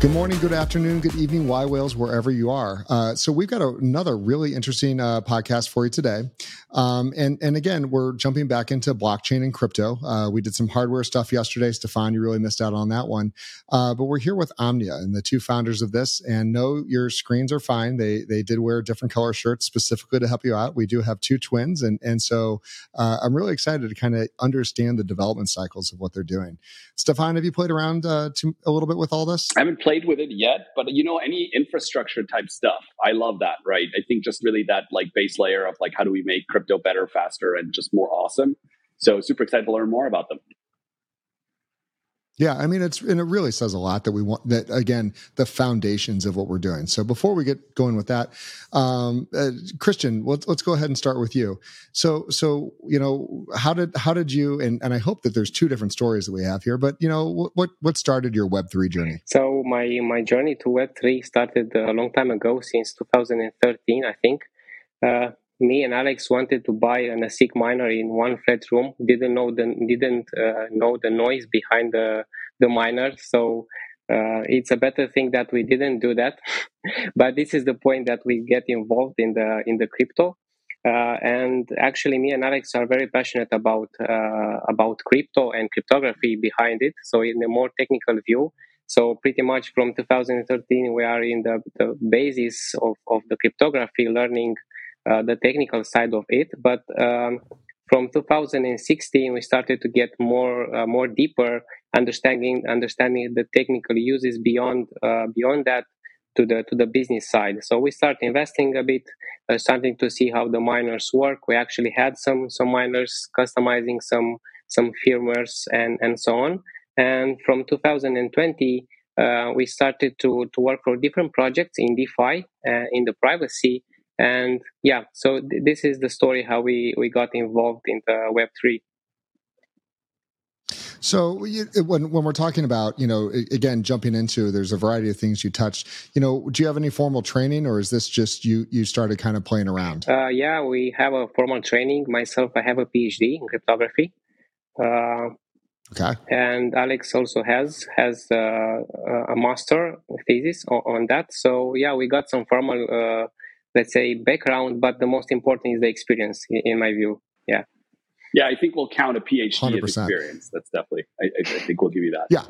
Good morning, good afternoon, good evening, Y Whales, wherever you are. Uh, so we've got a, another really interesting uh, podcast for you today. Um, and, and again, we're jumping back into blockchain and crypto. Uh, we did some hardware stuff yesterday. Stefan, you really missed out on that one. Uh, but we're here with Omnia and the two founders of this. And no, your screens are fine. They, they did wear different color shirts specifically to help you out. We do have two twins. And, and so uh, I'm really excited to kind of understand the development cycles of what they're doing. Stefan, have you played around uh, to, a little bit with all this? I haven't played with it yet, but you know, any infrastructure type stuff, I love that, right? I think just really that like base layer of like, how do we make crypto better, faster, and just more awesome? So super excited to learn more about them. Yeah, I mean it's and it really says a lot that we want that again the foundations of what we're doing. So before we get going with that, um, uh, Christian, let's let's go ahead and start with you. So so you know how did how did you and and I hope that there's two different stories that we have here, but you know what what started your Web three journey? So my my journey to Web three started a long time ago, since 2013, I think. Uh, me and Alex wanted to buy an ASIC miner in one flat room. Didn't know the didn't uh, know the noise behind the the miner. So uh, it's a better thing that we didn't do that. but this is the point that we get involved in the in the crypto. Uh, and actually, me and Alex are very passionate about uh, about crypto and cryptography behind it. So in a more technical view. So pretty much from 2013, we are in the, the basis of, of the cryptography, learning the technical side of it. But um, from 2016, we started to get more uh, more deeper understanding understanding the technical uses beyond uh, beyond that to the to the business side. So we start investing a bit, uh, starting to see how the miners work. We actually had some some miners customizing some some firmwares and and so on. And from 2020, uh, we started to to work for different projects in DeFi uh, in the privacy and yeah so th- this is the story how we we got involved in the web 3 so when when we're talking about you know again jumping into there's a variety of things you touched. You know do you have any formal training or is this just you you started kind of playing around? Uh, yeah we have a formal training. Myself i have a phd in cryptography. Uh, okay. and alex also has has uh, a master thesis on, on, that. So yeah we got some formal uh, let's say background but the most important is the experience in, my view. Yeah yeah, I think we'll count a PhD 100%. as experience. That's definitely. I, I, think we'll give you that. Yeah,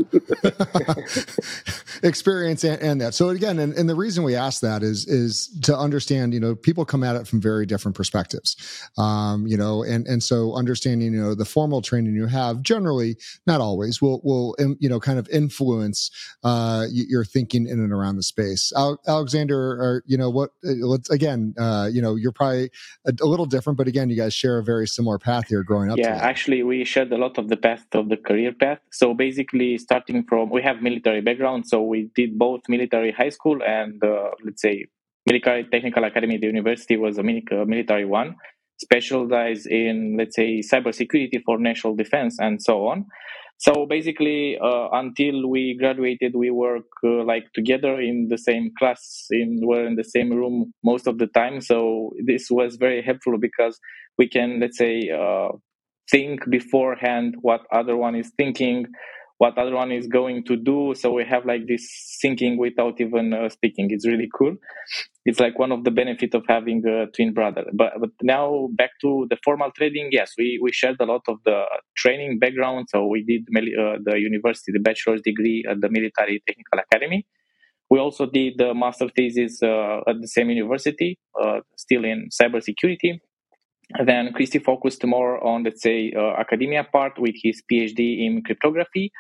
experience and, and, that. So again, and, and the reason we ask that is is to understand. You know, people come at it from very different perspectives. Um, you know, and and so understanding, you know, the formal training you have generally, not always, will will you know kind of influence uh, your thinking in and around the space. Alexander, or you know what? Uh, let's again, uh, you know, you're probably a, a little different, but again, you guys share a very similar path here growing up? Yeah, actually, we shared a lot of the path of the career path. So basically, starting from we have military background, so we did both military high school and uh, let's say military technical academy. The university was a military one, specialized in let's say cybersecurity for national defense and so on. So basically, uh, until we graduated, we work uh, like together in the same class, in we're in the same room most of the time. So this was very helpful because we can, let's say, uh, think beforehand what other one is thinking what other one is going to do. So we have like this thinking without even uh, speaking. It's really cool. It's like one of the benefits of having a twin brother. But, but now back to the formal trading. Yes we, we shared a lot of the training background. So we did uh, the university the bachelor's degree at the military technical academy. We also did the master thesis uh, at the same university uh, still in cybersecurity then Christy focused more on, let's say, uh, academia part with his PhD in cryptography.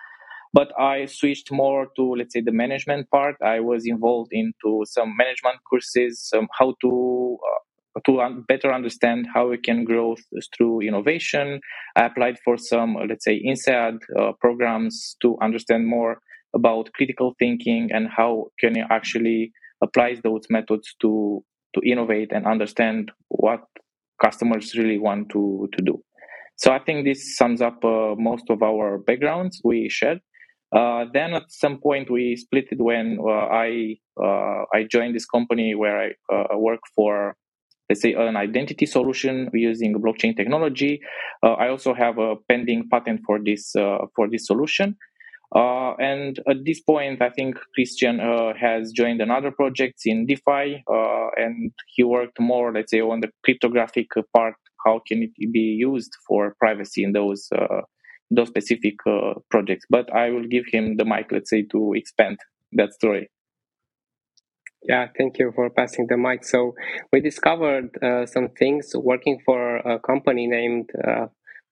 But I switched more to, let's say, the management part. I was involved into some management courses, some how to uh, to un- better understand how we can grow through innovation. I applied for some, let's say, INSEAD uh, programs to understand more about critical thinking and how can you actually apply those methods to to innovate and understand what customers really want to to do. So I think this sums up uh, most of our backgrounds we shared. Uh, then at some point we split it when uh, I uh, I joined this company where I uh, work for let's say an identity solution using blockchain technology. I also have a pending patent for this for this solution. Uh, and at this point, I think Christian uh, has joined another project in DeFi, uh, and he worked more, let's say, on the cryptographic part. How can it be used for privacy in those uh, those specific uh, projects? But I will give him the mic, let's say, to expand that story. Yeah, thank you for passing the mic. So we discovered uh, some things working for a company named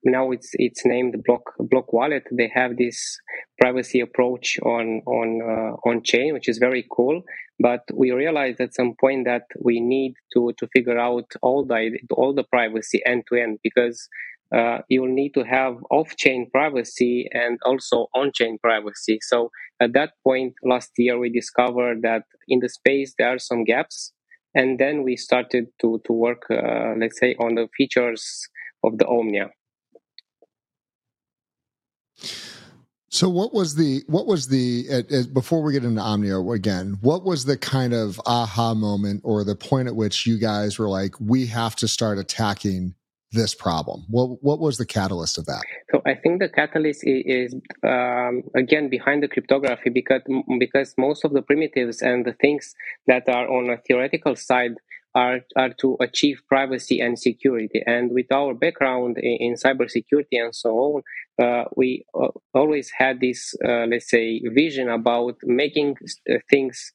now it's it's named block block wallet they have this privacy approach on on uh, on chain which is very cool but we realized at some point that we need to to figure out all the all the privacy end to end because uh, you'll need to have off-chain privacy and also on-chain privacy. So at that point last year, we discovered that in the space there are some gaps, and then we started to to work, uh, let's say, on the features of the Omnia. So what was the what was the before we get into Omnia again? What was the kind of aha moment or the point at which you guys were like, we have to start attacking this problem? What what was the catalyst of that? So I think the catalyst is, um, again behind the cryptography because because most of the primitives and the things that are on a theoretical side are, are to achieve privacy and security. And with our background in, in cybersecurity and so on, uh, we uh, always had this, uh, let's say, vision about making uh, things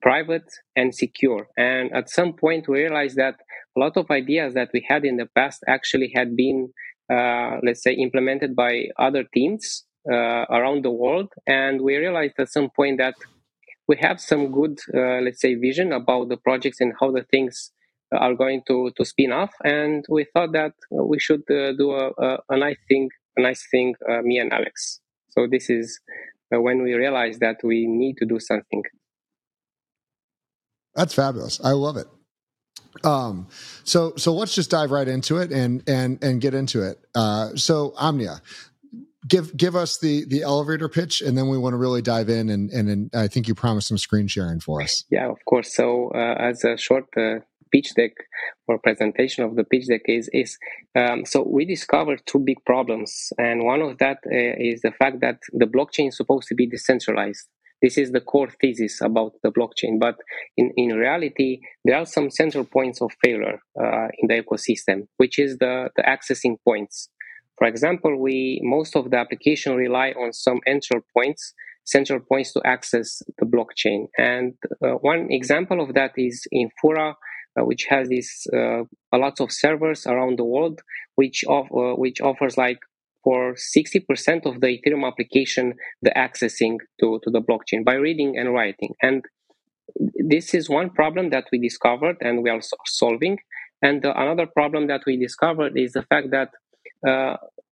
private and secure. And at some point, we realized that a lot of ideas that we had in the past actually had been, uh, let's say, implemented by other teams uh, around the world. And we realized at some point that we have some good, uh, let's say, vision about the projects and how the things are going to, to spin off. And we thought that we should uh, do a, a, a, nice thing, a nice thing, uh, me and Alex. So this is uh, when we realized that we need to do something. That's fabulous. I love it. Um, so so let's just dive right into it and and and get into it. Uh, so Omnia, give give us the the elevator pitch and then we want to really dive in and and, and i think you promised some screen sharing for us. Yeah of course. So uh, as a short uh, pitch deck or presentation of the pitch deck is is um, so we discovered two big problems and one of that uh, is the fact that the blockchain is supposed to be decentralized. This is the core thesis about the blockchain but in, in reality there are some central points of failure uh, in the ecosystem which is the, the accessing points for example, we most of the application rely on some central points, central points to access the blockchain. And uh, one example of that is Infura, uh, which has this uh, a lot of servers around the world, which of, uh, which offers like for 60% of the Ethereum application the accessing to, to the blockchain by reading and writing. And this is one problem that we discovered and we are solving. And uh, another problem that we discovered is the fact that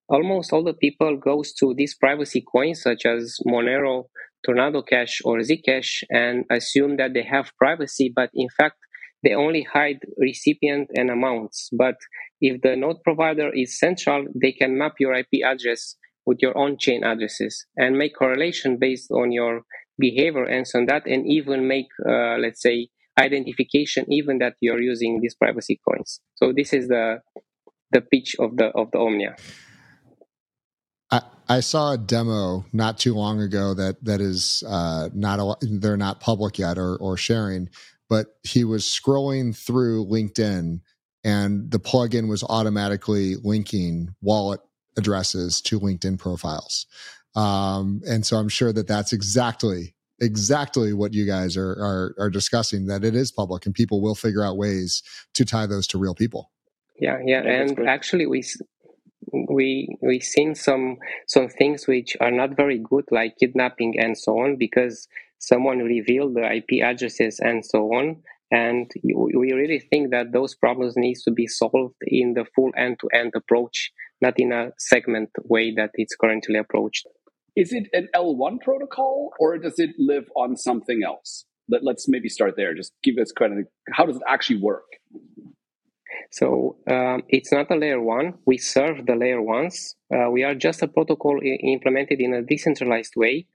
almost all the people goes to these privacy coins such as Monero, Tornado Cash, or Zcash and assume that they have privacy, but in fact they only hide recipient and amounts. But if the node provider is central, they can map your IP address with your on-chain addresses and make correlation based on your behavior and so on that, and even make, uh, let's say, identification even that you're using these privacy coins. So this is the the pitch of the of the Omnia. I, I saw a demo not too long ago that that is uh, not a, they're not public yet or or sharing, but he was scrolling through LinkedIn and the plugin was automatically linking wallet addresses to LinkedIn profiles. Um, and so I'm sure that that's exactly exactly what you guys are, are are discussing that it is public and people will figure out ways to tie those to real people yeah yeah, yeah and actually we we we seen some some things which are not very good like kidnapping and so on because someone revealed the ip addresses and so on and we really think that those problems needs to be solved in the full end-to-end approach not in a segment way that it's currently approached. Is it an l1 protocol or does it live on something else? Let, us maybe start there. Just give us credit how does it actually work so um, it's not a layer one we serve the layer ones uh, we are just a protocol I- implemented in a decentralized way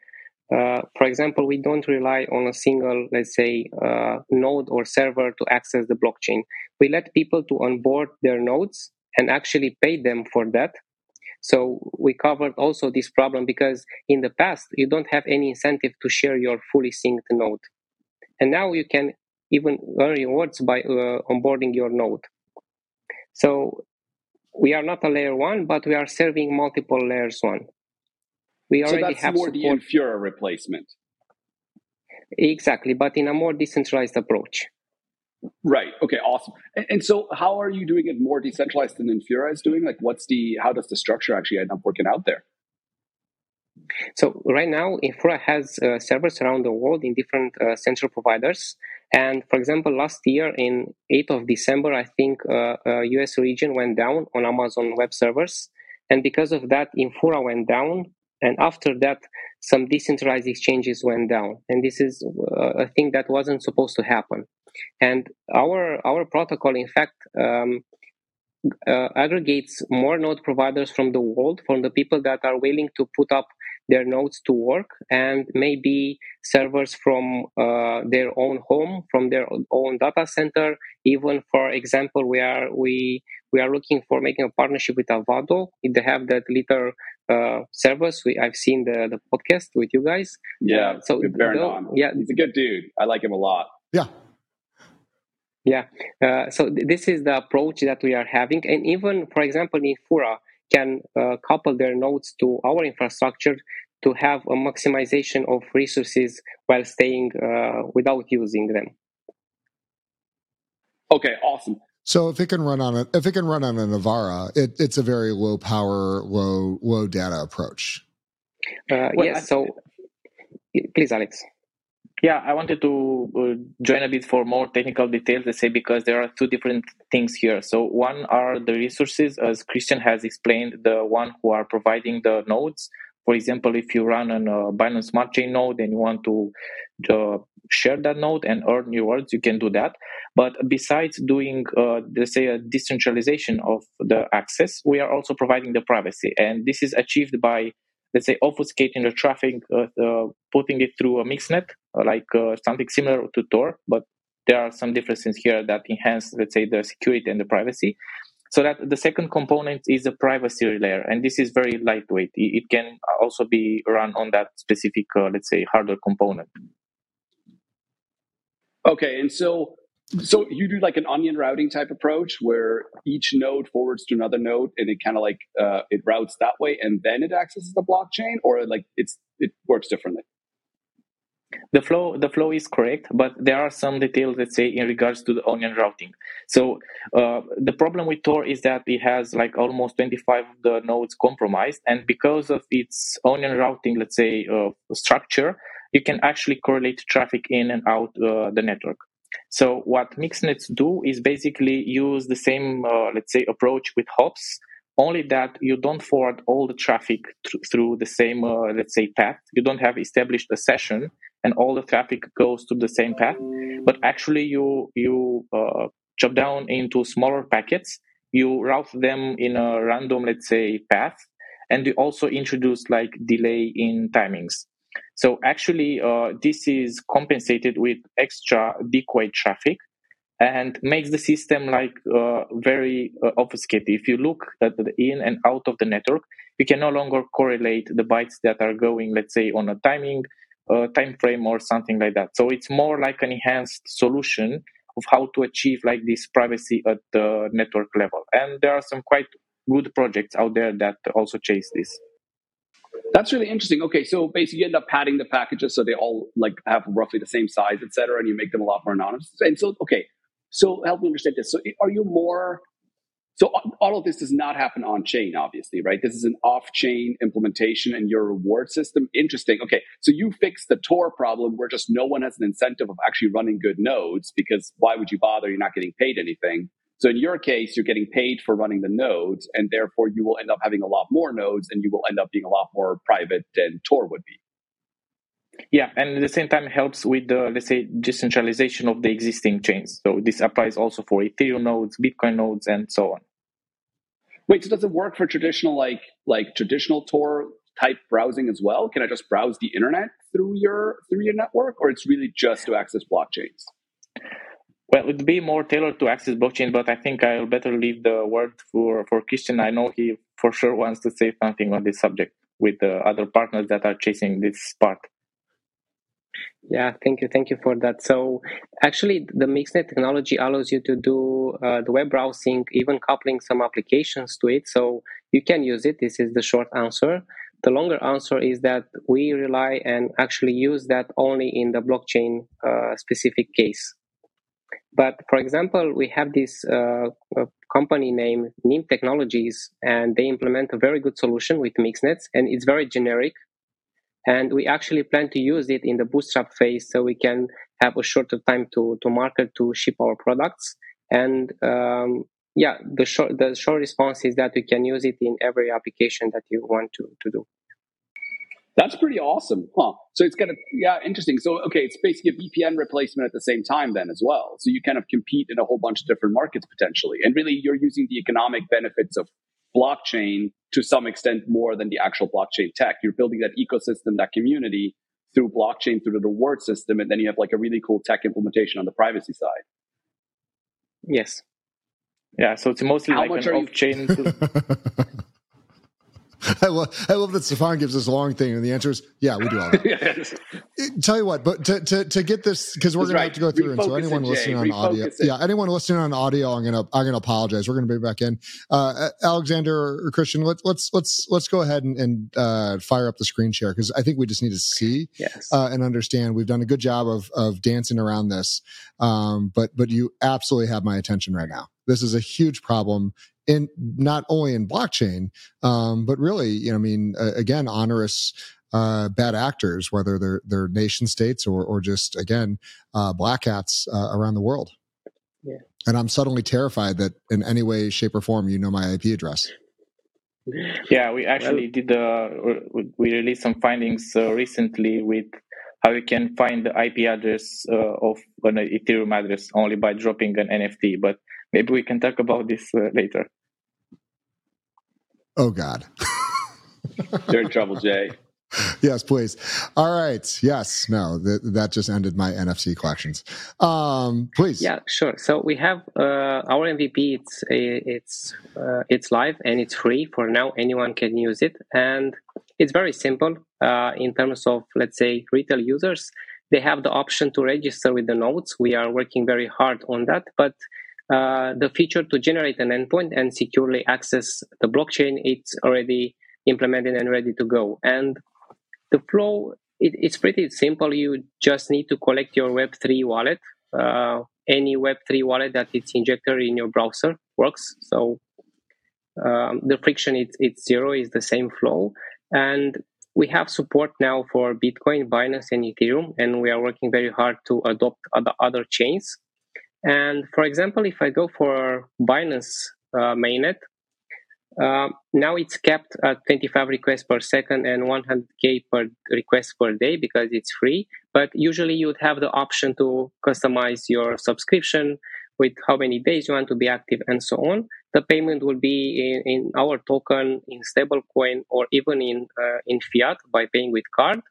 uh, for example, we don't rely on a single, let's say, uh, node or server to access the blockchain. We let people to onboard their nodes and actually pay them for that. So we covered also this problem because in the past you don't have any incentive to share your fully synced node, and now you can even earn rewards by uh, onboarding your node. So we are not a layer one, but we are serving multiple layers one. We already so that's have more support. the Infura replacement. Exactly, but in a more decentralized approach. Right. Okay. Awesome. And, and, so, how are you doing it more decentralized than Infura is doing? Like, what's the how does the structure actually end up working out there? So right now, Infura has uh, servers around the world in different uh, central providers. And for example, last year in 8th of December, I think uh, US uh, region went down on Amazon Web Servers, and because of that, Infura went down. And after that, some decentralized exchanges went down. And this is uh, a thing that wasn't supposed to happen. And our our protocol, in fact, um, uh, aggregates more node providers from the world, from the people that are willing to put up their nodes to work, and maybe servers from uh, their own home, from their own data center. Even, for example, we are we we are looking for making a partnership with Avado. They have that little uh, servers. We I've seen the the podcast with you guys. Yeah, uh, so the, yeah, he's a good dude. I like him a lot. Yeah. Yeah, uh, so th- this is the approach that we are having, and even for example, in Fura can uh, couple their nodes to our infrastructure to have a maximization of resources while staying uh, without using them. Okay, awesome. So if it can run on a if it can run on an Avado, it, it's a very low power, low low data approach. Uh, well, yes. So please, Alex. Yeah, I wanted to uh, join a bit for more technical details, let's say, because there are two different things here. So, one are the resources, as Christian has explained, the one who are providing the nodes. For example, if you run a Binance Smart Chain node and you want to uh, share that node and earn rewards, you can do that. But besides doing, uh, let's say, a decentralization of the access, we are also providing the privacy. And this is achieved by, let's say, obfuscating the traffic, uh, putting it through a mixnet, uh, like uh, something similar to Tor, but there are some differences here that enhance, let's say, the security and the privacy. So that the second component is a privacy layer, and this is very lightweight. It, can also be run on that specific, uh, let's say, hardware component. Okay, and so so you do like an onion routing type approach where each node forwards to another node, and it kind of like uh, it routes that way, and then it accesses the blockchain, or like it's it works differently? The flow the flow is correct but there are some details let's say in regards to the onion routing. So uh, the problem with tor is that it has like almost 25 of the nodes compromised and because of its onion routing let's say uh, structure you can actually correlate traffic in and out uh, the network so what mixnets do is basically use the same uh, let's say approach with hops only that you don't forward all the traffic th- through the same uh, let's say path. You don't have established a session and all the traffic goes to the same path. But actually you you uh, chop down into smaller packets. You route them in a random let's say path. And you also introduce like delay in timings so actually uh, this is compensated with extra decoy traffic and makes the system like uh, very uh, obfuscated if you look at the in and out of the network you can no longer correlate the bytes that are going let's say on a timing uh, time frame or something like that. So it's more like an enhanced solution of how to achieve like this privacy at the network level. And there are some quite good projects out there that also chase this. That's really interesting. Okay, so basically you end up padding the packages so they all like have roughly the same size, et cetera, and you make them a lot more anonymous. And so, okay, so help me understand this. So are you more So all of this does not happen on chain, obviously, right? This is an off chain implementation and your reward system. Interesting. Okay. So you fix the Tor problem where just no one has an incentive of actually running good nodes because why would you bother? You're not getting paid anything. So in your case, you're getting paid for running the nodes and therefore you will end up having a lot more nodes and you will end up being a lot more private than Tor would be. Yeah, and at the same time helps with the let's say decentralization of the existing chains. So this applies also for Ethereum nodes, Bitcoin nodes, and so on. Wait, so does it work for traditional like like traditional Tor type browsing as well? Can I just browse the internet through your through your network, or it's really just to access blockchains? Well, it'd be more tailored to access blockchain, but I think I'll better leave the word for for Christian. I know he for sure wants to say something on this subject with the other partners that are chasing this part. Yeah, thank you, thank you for that. So actually, the Mixnet technology allows you to do uh, the web browsing, even coupling some applications to it. So you can use it. This is the short answer. The longer answer is that we rely and actually use that only in the blockchain uh, specific case. But for example, we have this uh, company named Nym Technologies, and they implement a very good solution with Mixnets, and it's very generic. And we actually plan to use it in the bootstrap phase so we can have a shorter time to, to market to ship our products. And um, yeah the short the short response is that we can use it in every application that you want to, to do that's pretty awesome huh so it's kind of yeah interesting so okay it's basically a vpn replacement at the same time then as well so you kind of compete in a whole bunch of different markets potentially and really you're using the economic benefits of blockchain to some extent more than the actual blockchain tech. You're building that ecosystem, that community through blockchain, through the reward system, and then you have like a really cool tech implementation on the privacy side. Yes. Yeah, so it's mostly How like an off-chain. I love, I love that Stefan gives this long thing, and the answer is, yeah, we do all that. yes. Tell you what, but to, to, to get this, because we're going right. to have to go through, and so anyone listening on audio, it. yeah, anyone listening on audio, I'm gonna I'm gonna apologize. We're gonna be back in. Uh, Alexander or Christian, let's let's let's let's go ahead and, and uh, fire up the screen share because I think we just need to see yes. uh, and understand. We've done a good job of of dancing around this, um, but but you absolutely have my attention right now. This is a huge problem in not only in blockchain, um, but really, you know, I mean, uh, again, onerous uh, bad actors, whether they're they're nation states or or just again uh, black hats uh, around the world. Yeah. And I'm suddenly terrified that in any way, shape, or form, you know my IP address. Yeah, we actually did. Uh, we released some findings uh, recently with how you can find the IP address uh, of an Ethereum address only by dropping an NFT. But maybe we can talk about this uh, later. Oh God, you're in trouble, Jay. yes, please. All right. Yes. No. That that just ended my NFT collections. Um, please. Yeah. Sure. So we have uh, our MVP. It's it's uh, it's live and it's free for now. Anyone can use it, and it's very simple. Uh, in terms of let's say retail users, they have the option to register with the nodes. We are working very hard on that, but uh, the feature to generate an endpoint and securely access the blockchain, it's already implemented and ready to go. And the flow, it, it's pretty simple. You just need to collect your Web3 wallet. Uh, any Web3 wallet that it's injected in your browser works. So um, the friction it's, it's zero is the same flow. And we have support now for Bitcoin, Binance, and Ethereum, and we are working very hard to adopt other, other chains and for example, if I go for Binance uh, mainnet, uh, now it's capped at 25 requests per second and 100k per request per day because it's free. But usually you would have the option to customize your subscription with how many days you want to be active and so on. The payment will be in, in our token, in stablecoin, or even in uh, in fiat by paying with card.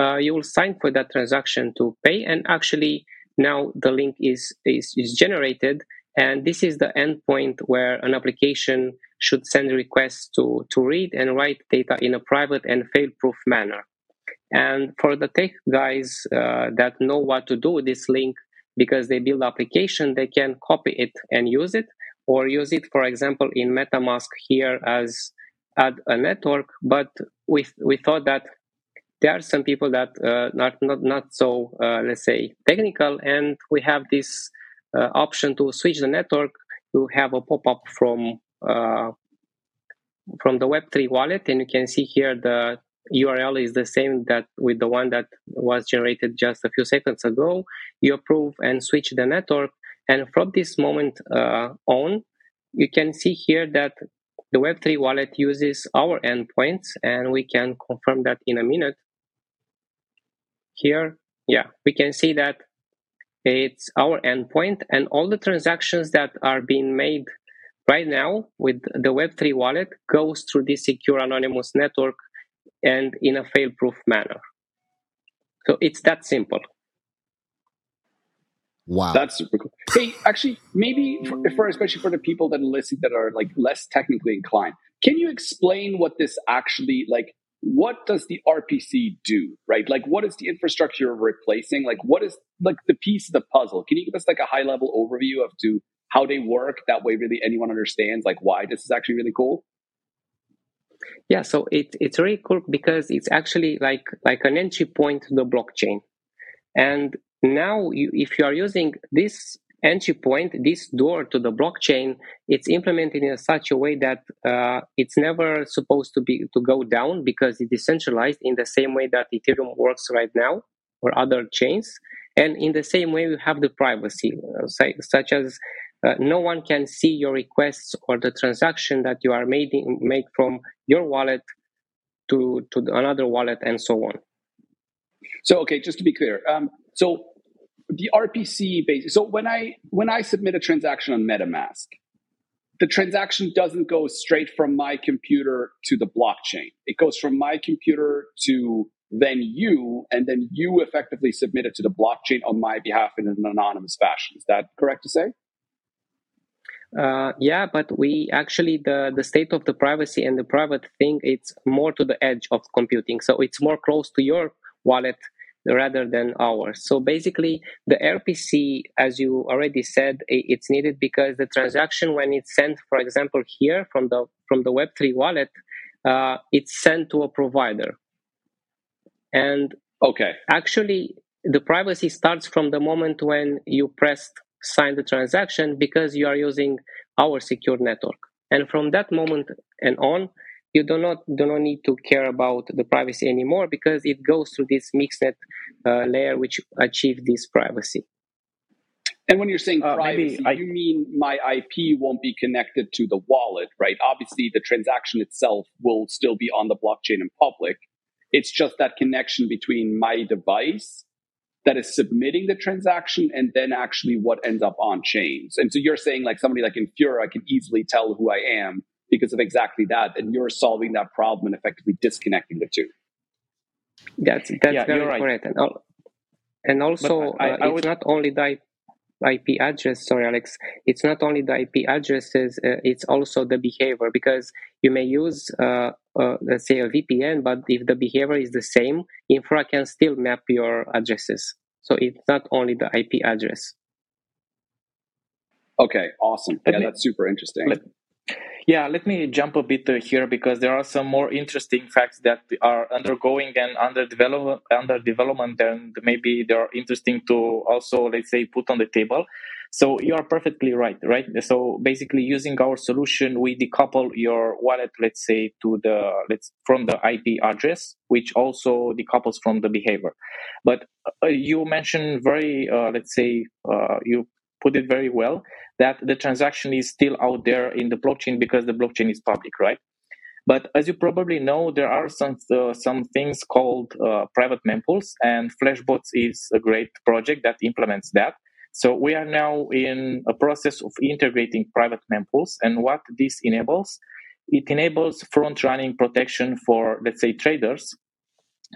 Uh, you will sign for that transaction to pay, and actually now the link is, is, is generated and this is the endpoint where an application should send requests to, to read and write data in a private and fail-proof manner. And for the tech guys uh, that know what to do with this link, because they build application, they can copy it and use it, or use it, for example, in MetaMask here as add a network. But we we thought that there are some people that uh, not not not so uh, let's say technical, and we have this uh, option to switch the network you have a pop-up from uh, from the Web3 wallet, and you can see here the URL is the same that with the one that was generated just a few seconds ago. You approve and switch the network, and from this moment uh, on, you can see here that the Web3 wallet uses our endpoints, and we can confirm that in a minute. Here, yeah, we can see that it's our endpoint, and all the transactions that are being made right now with the Web3 wallet goes through this secure anonymous network and in a fail-proof manner. So it's that simple. Wow, that's super cool. Hey, actually, maybe for, for, especially for the people that are listening that are like less technically inclined, can you explain what this actually like? What does the RPC do? Right, like what is the infrastructure you're replacing? Like what is like the piece of the puzzle? Can you give us like a high level overview of to how they work? That way, really anyone understands like why this is actually really cool. Yeah, so it, it's really cool because it's actually like like an entry point to the blockchain. And now you, if you are using this entry point this door to the blockchain it's implemented in such a way that uh, it's never supposed to be to go down because it's decentralized in the same way that ethereum works right now or other chains. And in the same way we have the privacy uh, such as uh, no one can see your requests or the transaction that you are made make from your wallet to to another wallet and so on. So okay just to be clear um, so the RPC base. So when I when I submit a transaction on MetaMask, the transaction doesn't go straight from my computer to the blockchain. It goes from my computer to then you, and then you effectively submit it to the blockchain on my behalf in an anonymous fashion. Is that correct to say? Uh, yeah, but we actually the the state of the privacy and the private thing it's more to the edge of computing, so it's more close to your wallet rather than ours. So basically, the RPC, as you already said, it's needed because the transaction, when it's sent, for example, here from the from the Web3 wallet, uh, it's sent to a provider. And okay, actually, the privacy starts from the moment when you pressed sign the transaction because you are using our secure network. And from that moment and on, you do not do not need to care about the privacy anymore because it goes through this mixnet uh, layer which achieve this privacy. And when you're saying uh, privacy, I... you mean my IP won't be connected to the wallet, right? Obviously, the transaction itself will still be on the blockchain in public. It's just that connection between my device that is submitting the transaction and then actually what ends up on chains. And so you're saying like somebody like Infura can easily tell who I am because of exactly that. And you're solving that problem and effectively disconnecting the two. That's that's yeah, very right. correct. And, and also, I, uh, I, would... it's not only the IP address. Sorry, Alex. It's not only the IP addresses. Uh, it's also the behavior because you may use, uh, uh, let's say, a VPN, but if the behavior is the same, Infura can still map your addresses. So it's not only the IP address. Okay, awesome. Let yeah, me, that's super interesting. Let, yeah, let me jump a bit uh, here because there are some more interesting facts that are undergoing and under development, under development, and maybe they are interesting to also, let's say, put on the table. So you are perfectly right, right? So basically, using our solution, we decouple your wallet, let's say, to the let's from the IP address, which also decouples from the behavior. But uh, you mentioned very, uh, let's say, uh, you put it very well that the transaction is still out there in the blockchain because the blockchain is public, right? But as you probably know, there are some uh, some things called uh, private mempools, and Flashbots is a great project that implements that. So we are now in a process of integrating private mempools, and what this enables, it enables front-running protection for let's say traders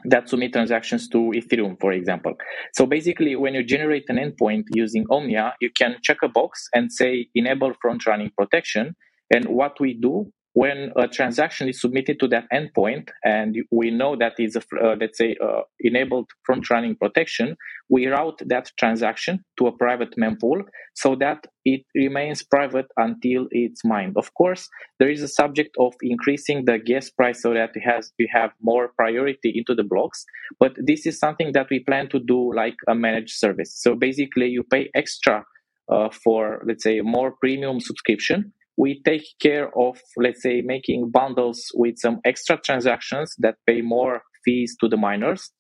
that submit transactions to Ethereum, for example. So basically, when you generate an endpoint using Omnia, you can check a box and say enable front running protection. And what we do when a transaction is submitted to that endpoint and we know that is a uh, let's say uh, enabled front running protection we route that transaction to a private mempool so that it remains private until it's mined. Of course there is a subject of increasing the gas price so that it has we have more priority into the blocks but this is something that we plan to do like a managed service. So basically you pay extra uh, for let's say more premium subscription we take care of let's say making bundles with some extra transactions that pay more fees to the miners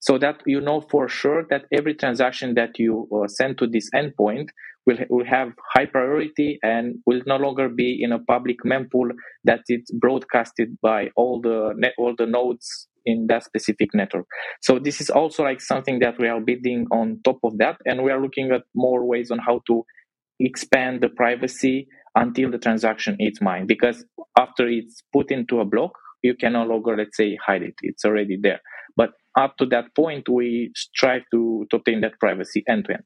so that you know for sure that every transaction that you uh, send to this endpoint will, will have high priority and will no longer be in a public mempool that it's broadcasted by all the net, all the nodes in that specific network. So this is also like something that we are building on top of that, and we are looking at more ways on how to expand the privacy until the transaction is mined. Because after it's put into a block, you can no longer, let's say, hide it. It's already there. But up to that point, we strive to, to obtain that privacy end to end.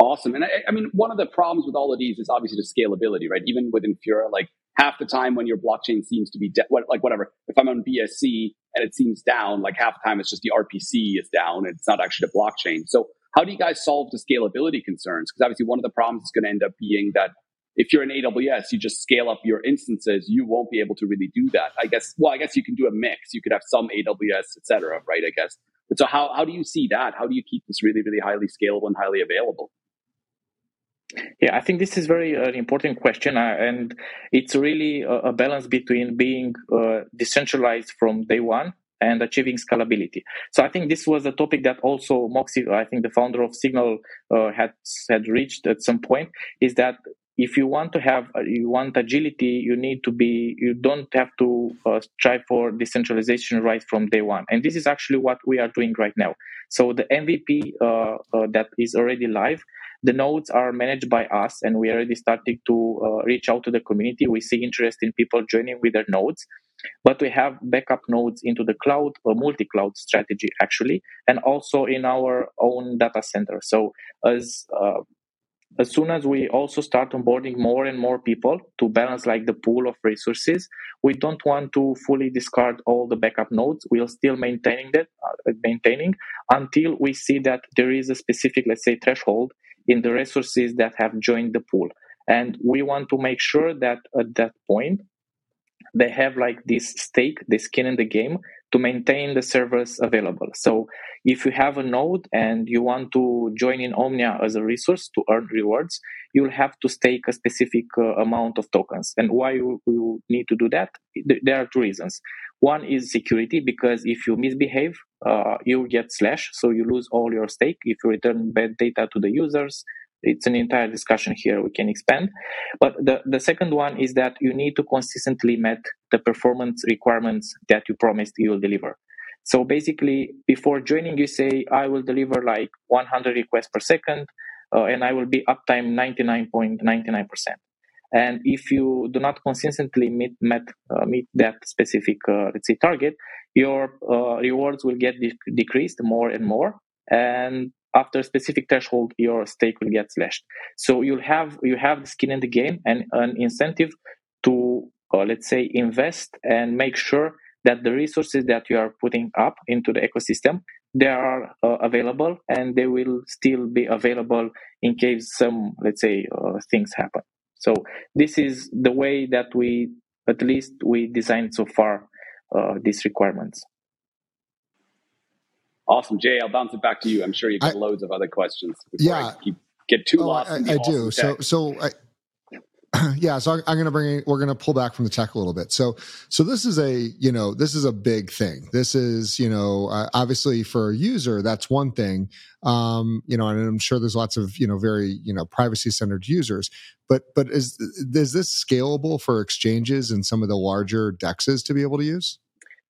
Awesome. And I, I, mean, one of the problems with all of these is obviously the scalability, right? Even within Infura, like half the time when your blockchain seems to be de- like whatever. If I'm on BSC and it seems down, like half the time it's just the RPC is down. And it's not actually the blockchain. So how do you guys solve the scalability concerns? Because obviously one of the problems is going to end up being that if you're in AWS, you just scale up your instances. You won't be able to really do that. I guess. Well, I guess you can do a mix. You could have some AWS, et cetera, right? I guess. But so how, how do you see that? How do you keep this really, really highly scalable and highly available? Yeah, I think this is very uh, important question, uh, and it's really a, a, balance between being uh, decentralized from day one and achieving scalability. So I think this was a topic that also Moxie, I think the founder of Signal, uh, had had reached at some point. Is that if you want to have uh, you want agility you need to be you don't have to uh, strive for decentralization right from day one and this is actually what we are doing right now so the mvp uh, uh, that is already live the nodes are managed by us and we already starting to reach out to the community we see interest in people joining with their nodes but we have backup nodes into the cloud a multi-cloud strategy actually and also in our own data center so as uh, as soon as we also start onboarding more and more people to balance like the pool of resources we don't want to fully discard all the backup nodes we'll still maintaining that uh, maintaining until we see that there is a specific let's say threshold in the resources that have joined the pool. And we want to make sure that at that point, they have like this stake, the skin in the game to maintain the servers available. So if you have a node and you want to join in Omnia as a resource to earn rewards, you'll have to stake a specific uh, amount of tokens. And why you, you, need to do that? There are two reasons. One is security, because if you misbehave, uh, you get slash, so you lose all your stake. If you return bad data to the users, it's an entire discussion here we can expand. But the, the second one is that you need to consistently meet the performance requirements that you promised you will deliver. So basically before joining you say i will deliver like 100 requests per second uh, and i will be uptime 99.99% and if you do not consistently meet met, uh, meet that specific uh, let's say target, your uh, rewards will get de- decreased more and more, and after a specific threshold, your stake will get slashed. So you'll have you have the skin in the game and an incentive to uh, let's say invest and make sure that the resources that you are putting up into the ecosystem they are uh, available and they will still be available in case some let's say uh, things happen so this is the way that we, at least we designed so far uh, these requirements. Awesome, Jay. I'll bounce it back to you. I'm sure you've got I, loads of other questions. yeah, I keep, get too oh, lost. I, I awesome do. Tech. So, so I, yeah so i'm going to bring we're going to pull back from the tech a little bit so so this is a you know this is a big thing this is you know uh, obviously for a user that's one thing um you know and i'm sure there's lots of you know very you know privacy centered users but but is is this scalable for exchanges and some of the larger dexes to be able to use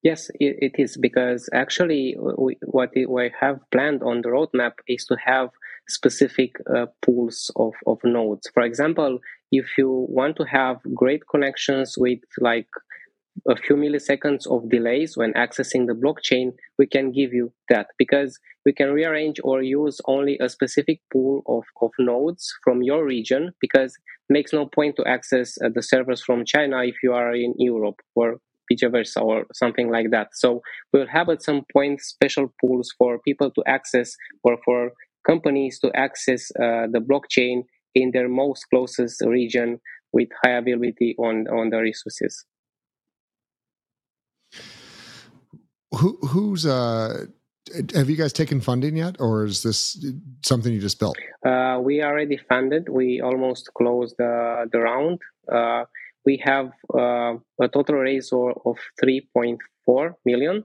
Yes, it, is because actually we, what we have planned on the roadmap is to have specific uh, pools of, of nodes. For example, if you want to have great connections with like a few milliseconds of delays when accessing the blockchain, we can give you that because we can rearrange or use only a specific pool of, of nodes from your region because makes no point to access uh, the servers from China if you are in Europe or vice versa or something like that. So we'll have at some point special pools for people to access or for companies to access uh, the blockchain in their most closest region with high availability on, on the resources. Who, who's uh have you guys taken funding yet, or is this something you just built? Uh, we already funded. We almost closed the the round. Uh, we have uh, a total raise of 3.4 million,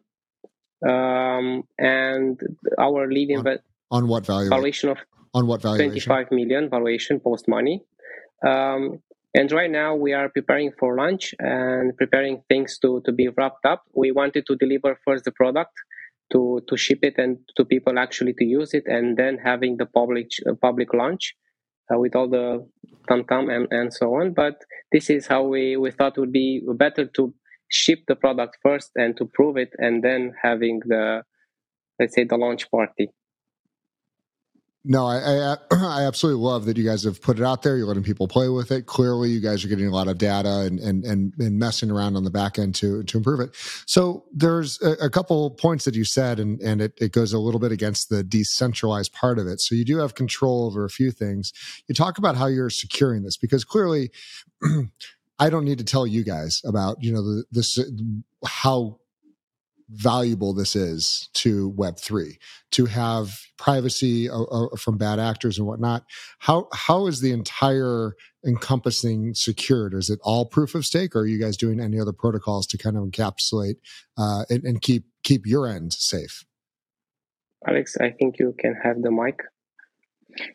um, and our lead on, on what value? valuation of on what valuation? 25 million valuation post money. Um, and right now we are preparing for launch and preparing things to, to be wrapped up. We wanted to deliver first the product to, to ship it and to people actually to use it and then having the public uh, public launch uh, with all the tam tam and, and so on. But this is how we, we thought would be better to ship the product first and to prove it and then having the let's say the launch party. No, I, I, I absolutely love that you guys have put it out there. You're letting people play with it. Clearly, you guys are getting a lot of data and and and, and messing around on the back end to to improve it. So there's a, a couple points that you said, and and it, it goes a little bit against the decentralized part of it. So you do have control over a few things. You talk about how you're securing this because clearly. I don't need to tell you guys about you know the, this how valuable this is to Web3 to have privacy uh, uh, from bad actors and whatnot. How how is the entire encompassing secured? Is it all proof of stake, or are you guys doing any other protocols to kind of encapsulate uh, and, and keep keep your end safe? Alex, I think you can have the mic.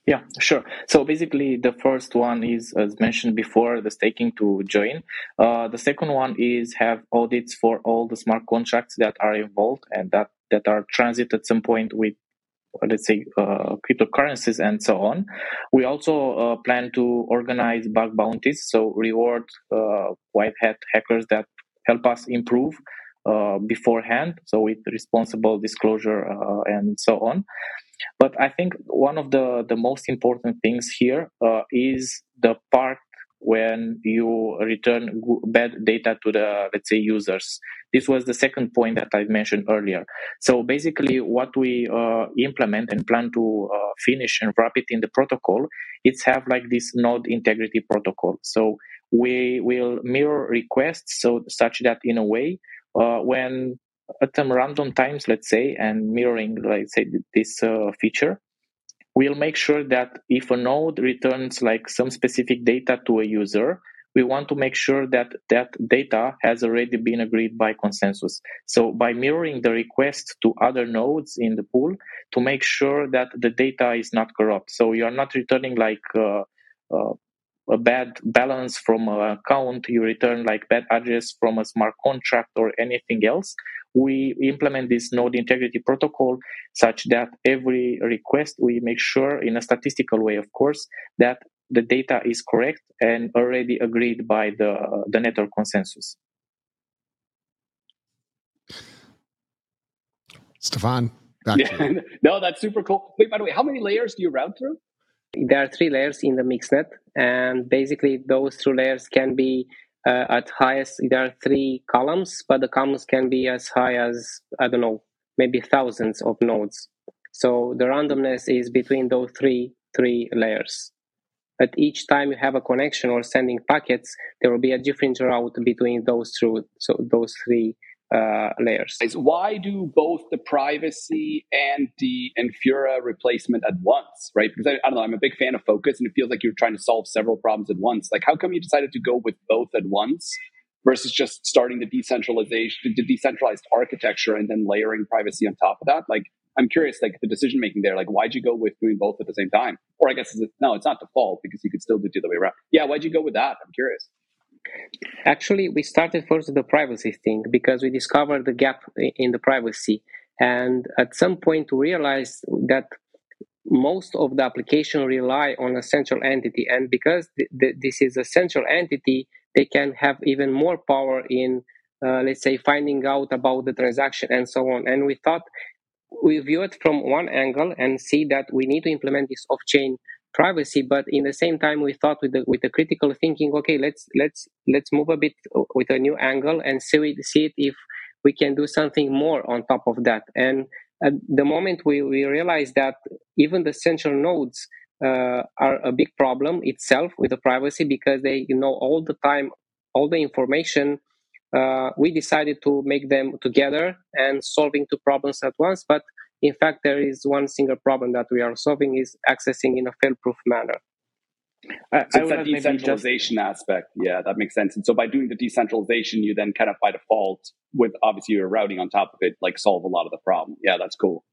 Yeah, sure. So basically, the first one is, as mentioned before, the staking to join. Uh, the second one is have audits for all the smart contracts that are involved and that, that are transit at some point with, let's say, uh, cryptocurrencies and so on. We also uh, plan to organize bug bounties, so reward uh, white hat hackers that help us improve uh, beforehand, so with responsible disclosure uh, and so on. But I think one of the, the most important things here uh, is the part when you return bad data to the let's say users. This was the second point that i mentioned earlier. So basically what we uh, implement and plan to uh, finish and wrap it in the protocol it's have like this node integrity protocol. So we will mirror requests so such that in a way uh, when at some random times, let's say, and mirroring, let's say, this uh, feature, we'll make sure that if a node returns like some specific data to a user, we want to make sure that that data has already been agreed by consensus. So by mirroring the request to other nodes in the pool to make sure that the data is not corrupt. So you are not returning like uh, uh, a bad balance from an account, you return like bad address from a smart contract or anything else. We implement this node integrity protocol such that every request we make sure in a statistical way of course that the data is correct and already agreed by the the network consensus. Stefan yeah. no that's super cool. Wait by the way how many layers do you route through there are three layers in the mixnet and basically those two layers can be uh, at highest there are three columns but the columns can be as high as i don't know maybe thousands of nodes. So the randomness is between those three three layers. At each time you have a connection or sending packets there will be a different route between those two so those three uh, layers. Why do both the privacy and the Infura replacement at once, right? Because I, I, don't know, I'm a big fan of focus and it feels like you're trying to solve several problems at once. Like, how come you decided to go with both at once versus just starting the decentralization, the decentralized architecture and then layering privacy on top of that? Like, I'm curious, like the decision making there, like why'd you go with doing both at the same time? Or I guess, no, it's not default because you could still do the other way around. Yeah, why'd you go with that? I'm curious. Actually, we started first the privacy thing because we discovered the gap in the privacy. And at some point, we realized that most of the application rely on a central entity. And because th- th- this is a central entity, they can have even more power in, uh, let's say, finding out about the transaction and so on. And we thought we view it from one angle and see that we need to implement this off-chain privacy but in the same time we thought with the with the critical thinking okay let's let's let's move a bit with a new angle and see it, see it if we can do something more on top of that. And at the moment we, we realize that even the central nodes uh, are a big problem itself with the privacy because they you know all the time all the information uh, we decided to make them together and solving two problems at once. But In fact, there is one single problem that we are solving is accessing in a fail-proof manner. I, so it's that decentralization just... aspect. Yeah, that makes sense. And so by doing the decentralization, you then kind of by default, with obviously your routing on top of it, like solve a lot of the problem. Yeah, that's cool.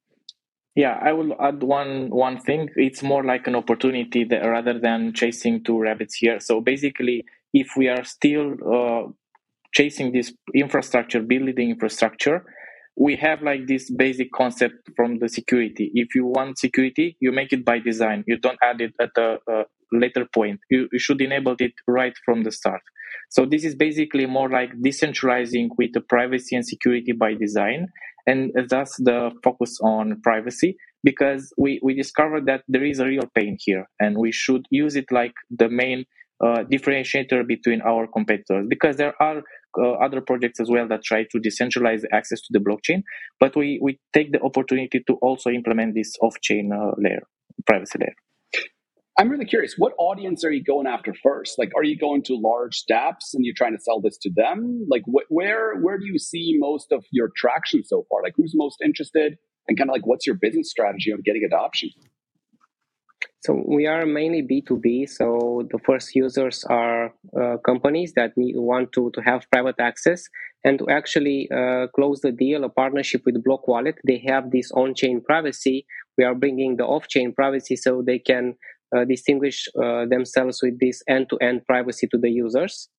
Yeah, I will add one one thing. It's more like an opportunity that, rather than chasing two rabbits here. So basically, if we are still uh, chasing this infrastructure, building the infrastructure, we have like this basic concept from the security. If you want security, you make it by design. You don't add it at a, a later point. You, you should enable it right from the start. So this is basically more like decentralizing with the privacy and security by design. And that's the focus on privacy because we, we discovered that there is a real pain here and we should use it like the main uh, differentiator between our competitors because there are uh, other projects as well that try to decentralize access to the blockchain but we, we take the opportunity to also implement this off-chain uh, layer privacy layer I'm really curious, what audience are you going after first? Like, are you going to large dApps and you're trying to sell this to them? Like, wh- where where do you see most of your traction so far? Like, who's most interested, and kind of like, what's your business strategy on getting adoption? So we are mainly B2B. So the first users are uh, companies that need, want to, to have private access and to actually uh, close the deal, a partnership with Block Wallet. They have this on-chain privacy. We are bringing the off-chain privacy so they can uh, distinguish uh, themselves with this end-to-end privacy to the users.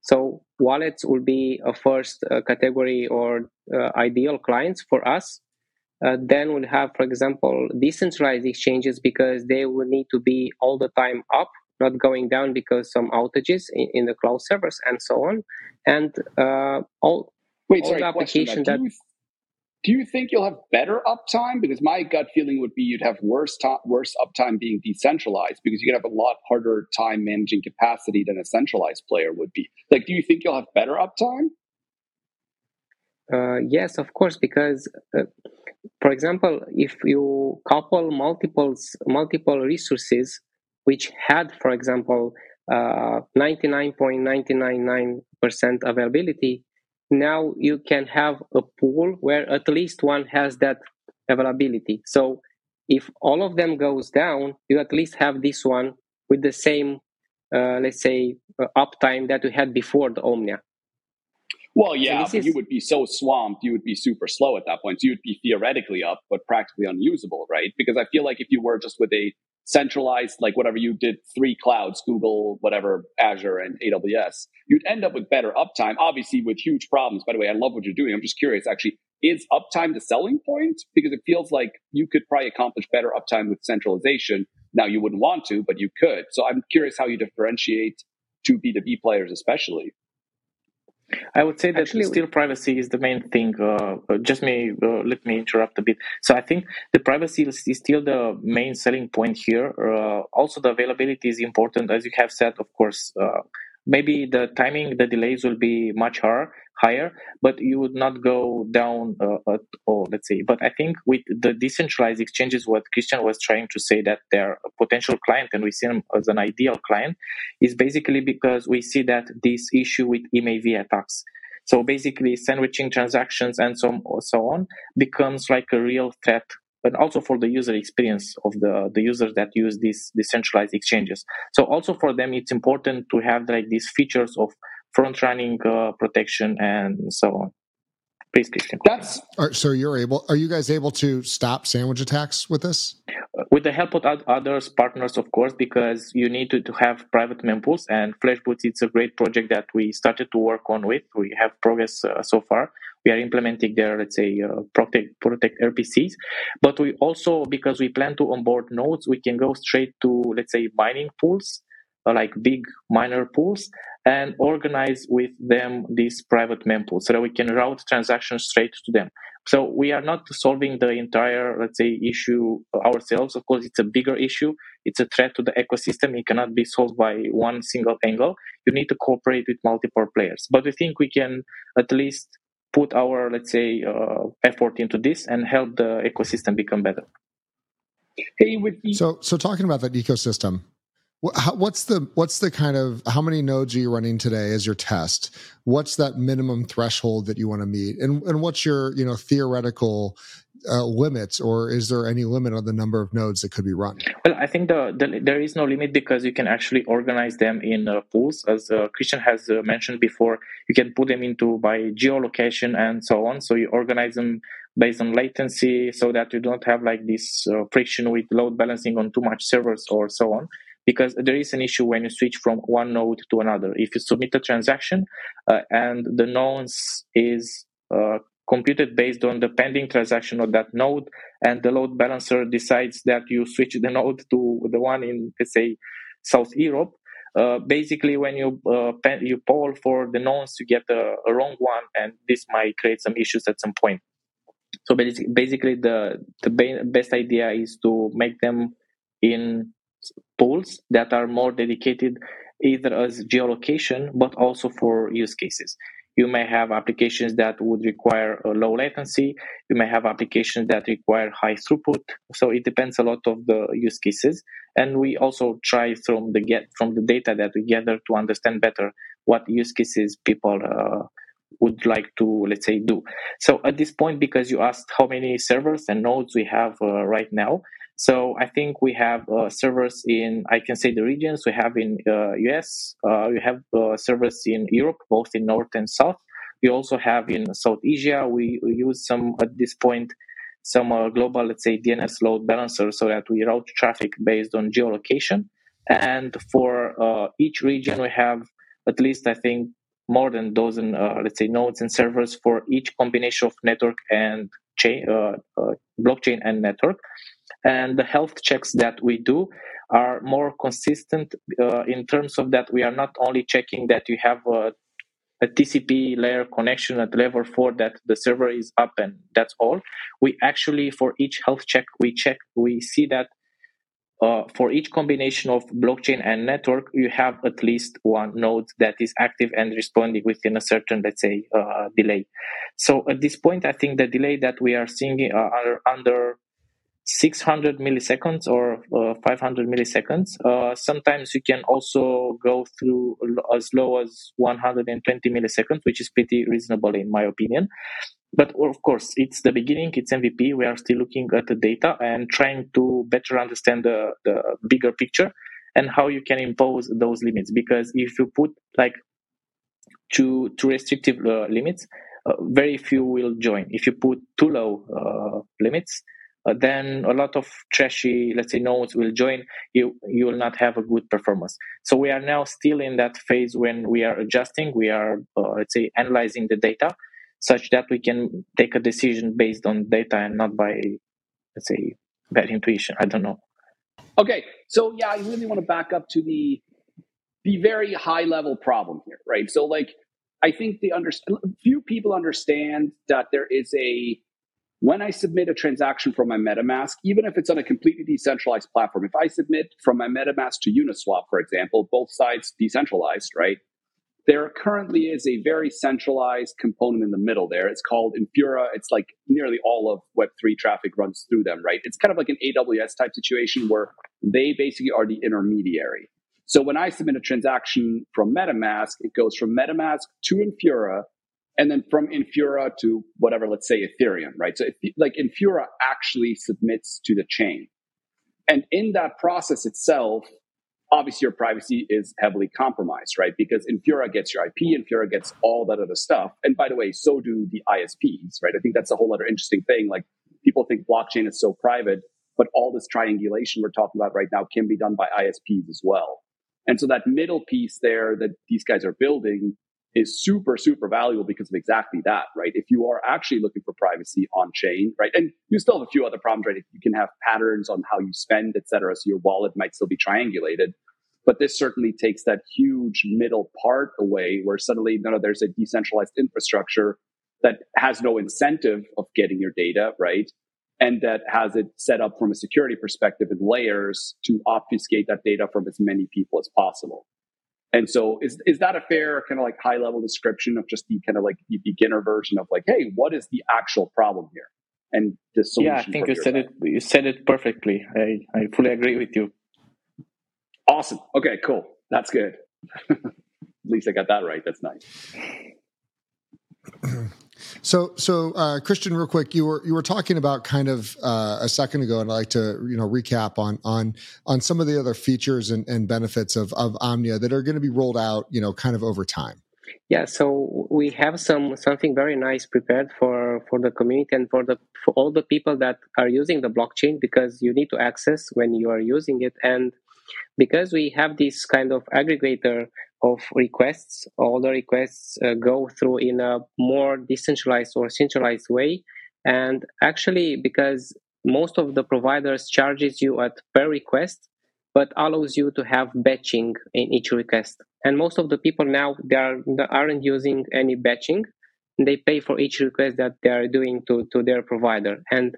So wallets will be a first uh, category or uh, ideal clients for us. Uh, then we'll have, for example, decentralized exchanges because they will need to be all the time up, not going down because some outages in, in the cloud servers and so on. And uh, all, Wait, all sorry, the application that, that do you think you'll have better uptime? Because my gut feeling would be you'd have worse to- worse uptime being decentralized because you could have a lot harder time managing capacity than a centralized player would be. Like, do you think you'll have better uptime? Uh, yes, of course, because uh, for example, if you couple multiples multiple resources which had, for example, 99.999% uh, availability, now you can have a pool where at least one has that availability. So if all of them goes down, you at least have this one with the same, uh, let's say, uh, uptime that we had before the Omnia. Well, yeah, so is... you would be so swamped, you would be super slow at that point. So you'd be theoretically up, but practically unusable, right? Because I feel like if you were just with a centralized, like whatever you did, three clouds, Google, whatever, Azure and AWS, you'd end up with better uptime, obviously with huge problems. By the way, I love what you're doing. I'm just curious, actually, is uptime the selling point? Because it feels like you could probably accomplish better uptime with centralization. Now you wouldn't want to, but you could. So I'm curious how you differentiate two B2B players, especially. I would say that Actually, still privacy is the main thing. Uh, uh, just me, uh, let me interrupt a bit. So I think the privacy is, is still the main selling point here. Uh, also, the availability is important, as you have said. Of course, uh, maybe the timing, the delays will be much higher, higher, but you would not go down uh, at all, let's say. But I think with the decentralized exchanges, what Christian was trying to say that they're a potential client and we see them as an ideal client is basically because we see that this issue with MEV attacks. So basically, sandwiching transactions and so, so on becomes like a real threat but also for the user experience of the, the users that use these decentralized exchanges. So also for them, it's important to have like these features of front running uh, protection and so on. Please, Christian. That's so you're able. Are you guys able to stop sandwich attacks with this? Uh, with the help of others partners, of course, because you need to, to have private mempools and Flashbots. It's a great project that we started to work on with. We have progress uh, so far. We are implementing their, let's say, uh, protect protect RPCs, but we also because we plan to onboard nodes, we can go straight to let's say mining pools uh, like big miner pools and organize with them these private mempools so that we can route transactions straight to them. So we are not solving the entire, let's say, issue ourselves. Of course, it's a bigger issue. It's a threat to the ecosystem. It cannot be solved by one single angle. You need to cooperate with multiple players. But we think we can at least put our, let's say, uh, effort into this and help the ecosystem become better. Hey, with the- so so talking about that ecosystem, What's the what's the kind of how many nodes are you running today as your test? What's that minimum threshold that you want to meet, and and what's your you know theoretical uh, limits, or is there any limit on the number of nodes that could be run? Well, I think the, the there is no limit because you can actually organize them in uh, pools, as uh, Christian has uh, mentioned before. You can put them into by geolocation and so on. So you organize them based on latency, so that you don't have like this uh, friction with load balancing on too much servers or so on because there is an issue when you switch from one node to another. If you submit a transaction uh, and the nonce is uh, computed based on the pending transaction of that node, and the load balancer decides that you switch the node to the one in, let's say, South Europe. Uh, basically, when you uh, pen, you poll for the nonce, you get a, a, wrong one, and this might create some issues at some point. So basically, the the best idea is to make them in pools that are more dedicated either as geolocation but also for use cases. You may have applications that would require a low latency. You may have applications that require high throughput. So it depends a lot of the use cases. And we also try from the get from the data that we gather to understand better what use cases people uh, would like to let's say do. So at this point, because you asked how many servers and nodes we have uh, right now, so I think we have uh, servers in, I can say the regions we have in uh, US, uh, we have uh, servers in Europe, both in North and South. We also have in South Asia, we, we use some, at this point, some uh, global, let's say, DNS load balancer so that we route traffic based on geolocation. And for uh, each region, we have at least, I think, more than dozen, let's say, nodes and servers for each combination of network and chain, blockchain and network and the health checks that we do are more consistent uh, in terms of that we are not only checking that you have a, a, TCP layer connection at level 4 that the server is up and that's all. We actually, for each health check, we check, we see that uh, for each combination of blockchain and network, you have at least one node that is active and responding within a certain, let's say, uh, delay. So at this point, I think the delay that we are seeing uh, are under 600 milliseconds or uh, 500 milliseconds. Uh, sometimes you can also go through as low as 120 milliseconds, which is pretty reasonable in my opinion. But of course, it's the beginning, it's MVP. We are still looking at the data and trying to better understand the, the bigger picture and how you can impose those limits. Because if you put like too, too restrictive uh, limits, uh, very few will join. If you put too low uh, limits, uh, then a lot of trashy, let's say, nodes will join. You you will not have a good performance. So we are now still in that phase when we are adjusting. We are uh, let's say analyzing the data, such that we can take a decision based on data and not by let's say bad intuition. I don't know. Okay, so yeah, I really want to back up to the the very high level problem here, right? So like, I think the under few people understand that there is a when I submit a transaction from my MetaMask, even if it's on a completely decentralized platform, if I submit from my MetaMask to Uniswap, for example, both sides decentralized, right? There currently is a very centralized component in the middle there. It's called Infura. It's like nearly all of Web3 traffic runs through them, right? It's kind of like an AWS type situation where they basically are the intermediary. So when I submit a transaction from MetaMask, it goes from MetaMask to Infura and then from Infura to whatever, let's say Ethereum, right? So if, like Infura actually submits to the chain. And in that process itself, obviously your privacy is heavily compromised, right? Because Infura gets your IP, Infura gets all that other stuff. And by the way, so do the ISPs, right? I think that's a whole other interesting thing. Like people think blockchain is so private, but all this triangulation we're talking about right now can be done by ISPs as well. And so that middle piece there that these guys are building is super, super valuable because of exactly that, right? If you are actually looking for privacy on chain, right? And you still have a few other problems, right? You can have patterns on how you spend, et cetera. So your wallet might still be triangulated. But this certainly takes that huge middle part away where suddenly, no, no, there's a decentralized infrastructure that has no incentive of getting your data, right? And that has it set up from a security perspective in layers to obfuscate that data from as many people as possible. And so is is that a fair kind of like high level description of just the kind of like the beginner version of like, hey, what is the actual problem here? And the solution. Yeah, I think you said side. it you said it perfectly. I, I fully agree with you. Awesome. Okay, cool. That's good. At least I got that right. That's nice. So, so uh, Christian, real quick, you were you were talking about kind of uh, a second ago, and I'd like to you know recap on on on some of the other features and, and benefits of of Omnia that are going to be rolled out, you know, kind of over time. Yeah, so we have some something very nice prepared for for the community and for the for all the people that are using the blockchain because you need to access when you are using it and because we have this kind of aggregator of requests. All the requests uh, go through in a more decentralized or centralized way. And actually, because most of the providers charges you at per request, but allows you to have batching in each request. And most of the people now they, are, they aren't using any batching. They pay for each request that they are doing to, to their provider. And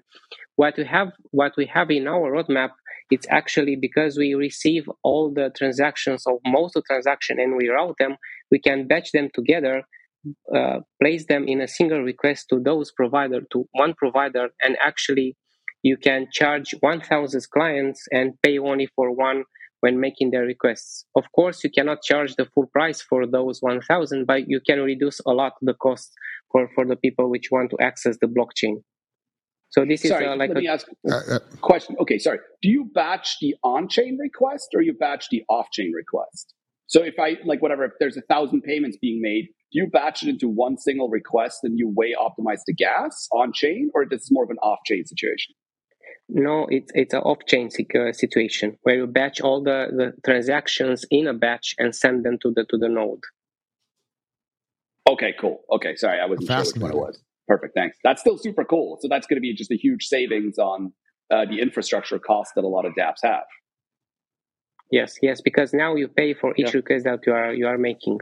what we have what we have in our roadmap it's actually because we receive all the transactions of most of transaction and we route them we can batch them together uh, place them in a single request to those provider to one provider and actually you can charge 1000 clients and pay only for one when making their requests. Of course you cannot charge the full price for those 1000 but you can reduce a lot the cost for, for the people which want to access the blockchain so this sorry, is uh, like let a, me ask a Uh, uh, question. Okay, sorry. Do you batch the on-chain request or you batch the off-chain request? So if I like whatever, if there's a thousand payments being made, do you batch it into one single request and you way optimize the gas on chain, or this is more of an off-chain situation? No, it's it's an off-chain uh, situation where you batch all the, the transactions in a batch and send them to the to the node. Okay, cool. Okay, sorry, I wasn't sure which one it was. Perfect, thanks. That's still super cool. So that's going to be just a huge savings on uh, the infrastructure cost that a lot of DApps have. Yes, yes, because now you pay for each Yeah. request that you are you are making.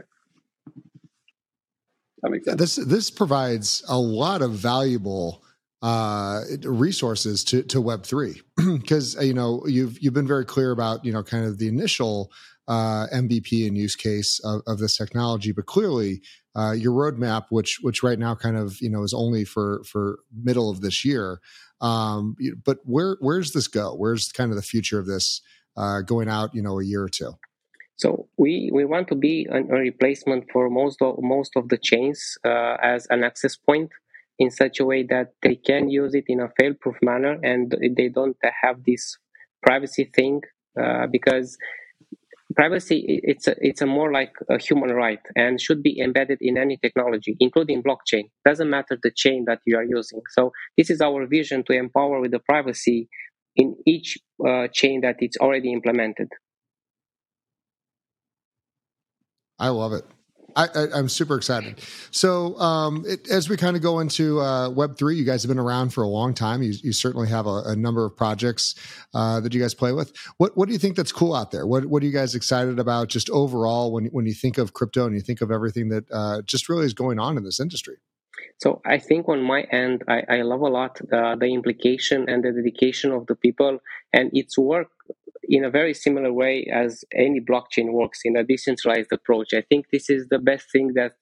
That makes sense. this this provides a lot of valuable uh resources to to web 3 because you know you've you've been very clear about you know kind of the initial uh mvp and use case of, of this technology but clearly uh your roadmap which which right now kind of you know is only for for middle of this year. Um but where where's this go? Where's kind of the future of this uh going out you know a year or two? So we, we want to be an, a replacement for most of most of the chains uh, as an access point in such a way that they can use it in a fail-proof manner and they don't have this privacy thing uh, because privacy it's a, it's a more like a human right and should be embedded in any technology including blockchain. Doesn't matter the chain that you are using. So this is our vision to empower with the privacy in each uh, chain that it's already implemented. I love it. I, I'm super excited. So, um, it, as we kind of go into uh, Web three, you guys have been around for a long time. You, you certainly have a, a number of projects uh, that you guys play with. What What do you think that's cool out there? What What are you guys excited about, just overall, when when you think of crypto and you think of everything that uh, just really is going on in this industry? So I think on my end, I, I love a lot the implication and the dedication of the people, and its work in a very similar way as any blockchain works in a decentralized approach. I think this is the best thing that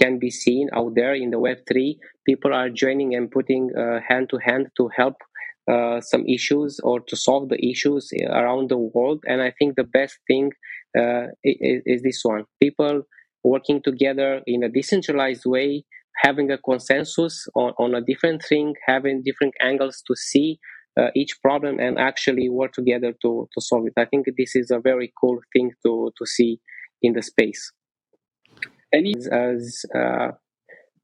can be seen out there in the Web3. People are joining and putting uh, hand to hand to help uh, some issues or to solve the issues around the world. And I think the best thing uh, is, is this one people working together in a decentralized way having a consensus on, on a different thing, having different angles to see uh, each problem and actually work together to, to solve it. I think this is a very cool thing to, to see in the space. Any As, as uh,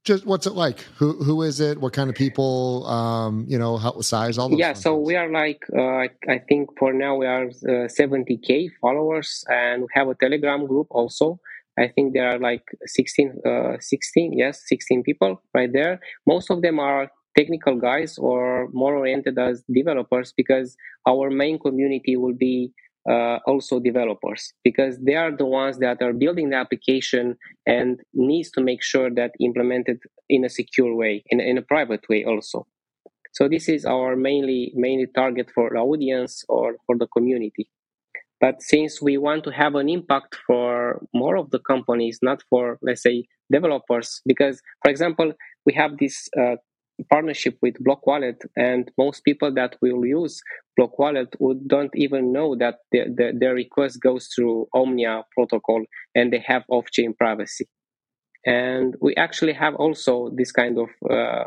Just what's it like? Who Who is it? What kind of people? Um, you know, how size? All those yeah, so things. we are like, uh, I, I think for now we are uh, 70k followers and we have a Telegram group also. I think there are like 16, uh, 16, yes, 16 people right there. Most of them are technical guys or more oriented as developers because our main community will be uh, also developers because they are the ones that are building the application and needs to make sure that implemented in a secure way, in, in a private way also. So this is our mainly mainly target for the audience or for the community. But since we want to have an impact for more of the companies, not for let's say developers, because for example we have this uh, partnership with Block Wallet, and most people that will use Block Wallet would don't even know that the, the, their request goes through Omnia protocol and they have off-chain privacy. and we actually have also this kind of uh,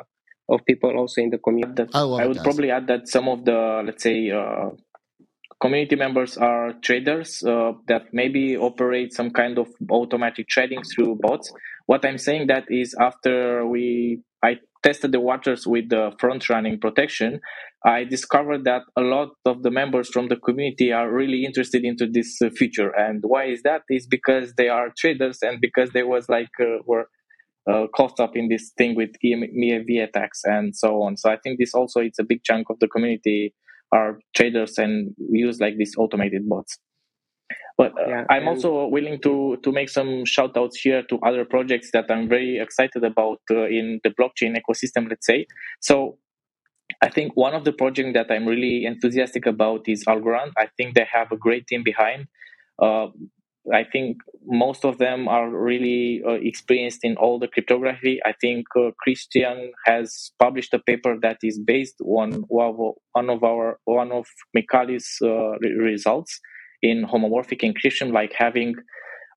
of people also in the community. I, I would probably add that some of the let's say uh, community members are traders uh, that maybe operate some kind of automatic trading through bots. What I'm saying that is after we I tested the waters with the front running protection, I discovered that a lot of the members from the community are really interested into this uh, feature. And why is that? Is because they are traders and because they was like uh, were uh, caught up in this thing with EMV attacks and so on. So I think this also it's a big chunk of the community are traders and use like these automated bots. But uh, yeah, I'm also willing to to make some shout outs here to other projects that I'm very excited about uh, in the blockchain ecosystem, let's say. So I think one of the projects that I'm really enthusiastic about is Algorand. I think they have a great team behind. Uh, I think most of them are really uh, experienced in all the cryptography. I think uh, Christian has published a paper that is based on one of our one of Micali's uh, results in homomorphic encryption, like having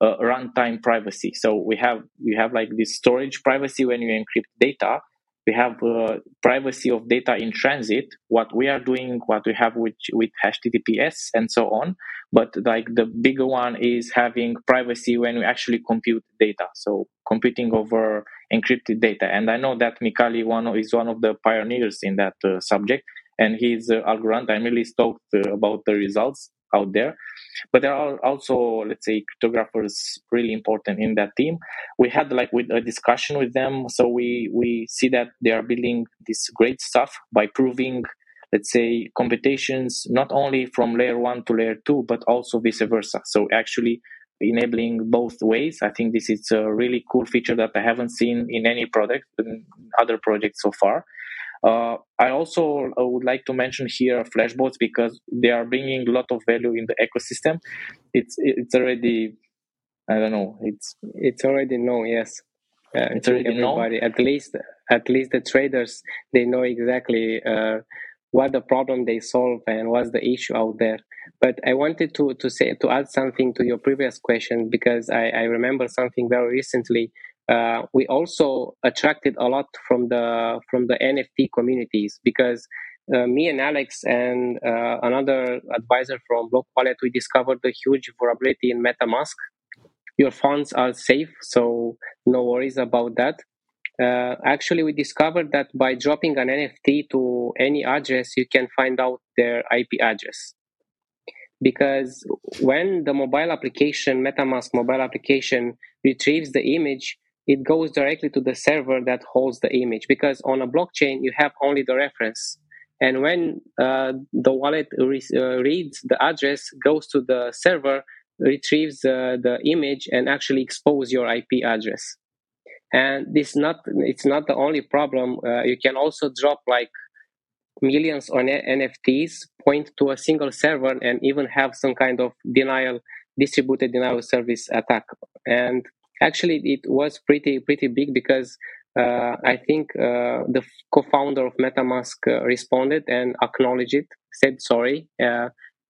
uh, runtime privacy. So we have we have like this storage privacy when you encrypt data, we have uh, privacy of data in transit what we are doing what we have with with https and so on. But like the bigger one is having privacy when we actually compute data. So computing over encrypted data. And i know that Micali one is one of the pioneers in that uh, subject. And he's uh, algorand i'm really stoked uh, about the results out there. But there are also, let's say, cryptographers really important in that team. We had like with a discussion with them, so we we see that they are building this great stuff by proving, let's say, computations not only from layer one to layer two, but also vice versa. So actually enabling both ways. I think this is a really cool feature that I haven't seen in any product, in other projects so far. Uh, I also uh, would like to mention here flashbots because they are bringing a lot of value in the ecosystem. It's it's already I don't know it's it's already known. Yes, uh, it's already everybody known. at least at least the traders they know exactly uh, what the problem they solve and what's the issue out there. But I wanted to to say to add something to your previous question because I, I remember something very recently uh, we also attracted a lot from the from the NFT communities because uh, me and Alex and uh, another advisor from Block Wallet we discovered the huge vulnerability in MetaMask. Your funds are safe, so no worries about that. Uh, actually, we discovered that by dropping an NFT to any address, you can find out their IP address. Because when the mobile application, MetaMask mobile application, retrieves the image, it goes directly to the server that holds the image because on a blockchain you have only the reference. And when uh, the wallet re- uh, reads the address goes to the server retrieves uh, the image and actually expose your ip address. And this not it's not the only problem. Uh, you can also drop like millions on nfts point to a single server and even have some kind of denial distributed denial service attack. And actually it was pretty pretty big because uh, I think uh, the co-founder of MetaMask uh, responded and acknowledged it, said sorry, uh,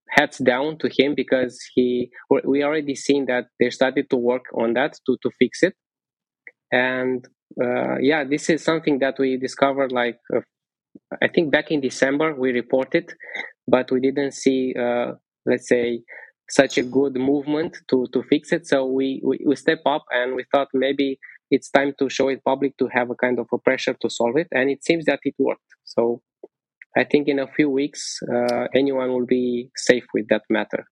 hats down to him because he we already seen that they started to work on that to to fix it, and uh, yeah, this is something that we discovered like uh, I think back in December we reported, but we didn't see let's say such a good movement to to fix it. So we, we, we step up and we thought maybe it's time to show it public to have a kind of a pressure to solve it, and it seems that it worked. So I think in a few weeks uh, anyone will be safe with that matter.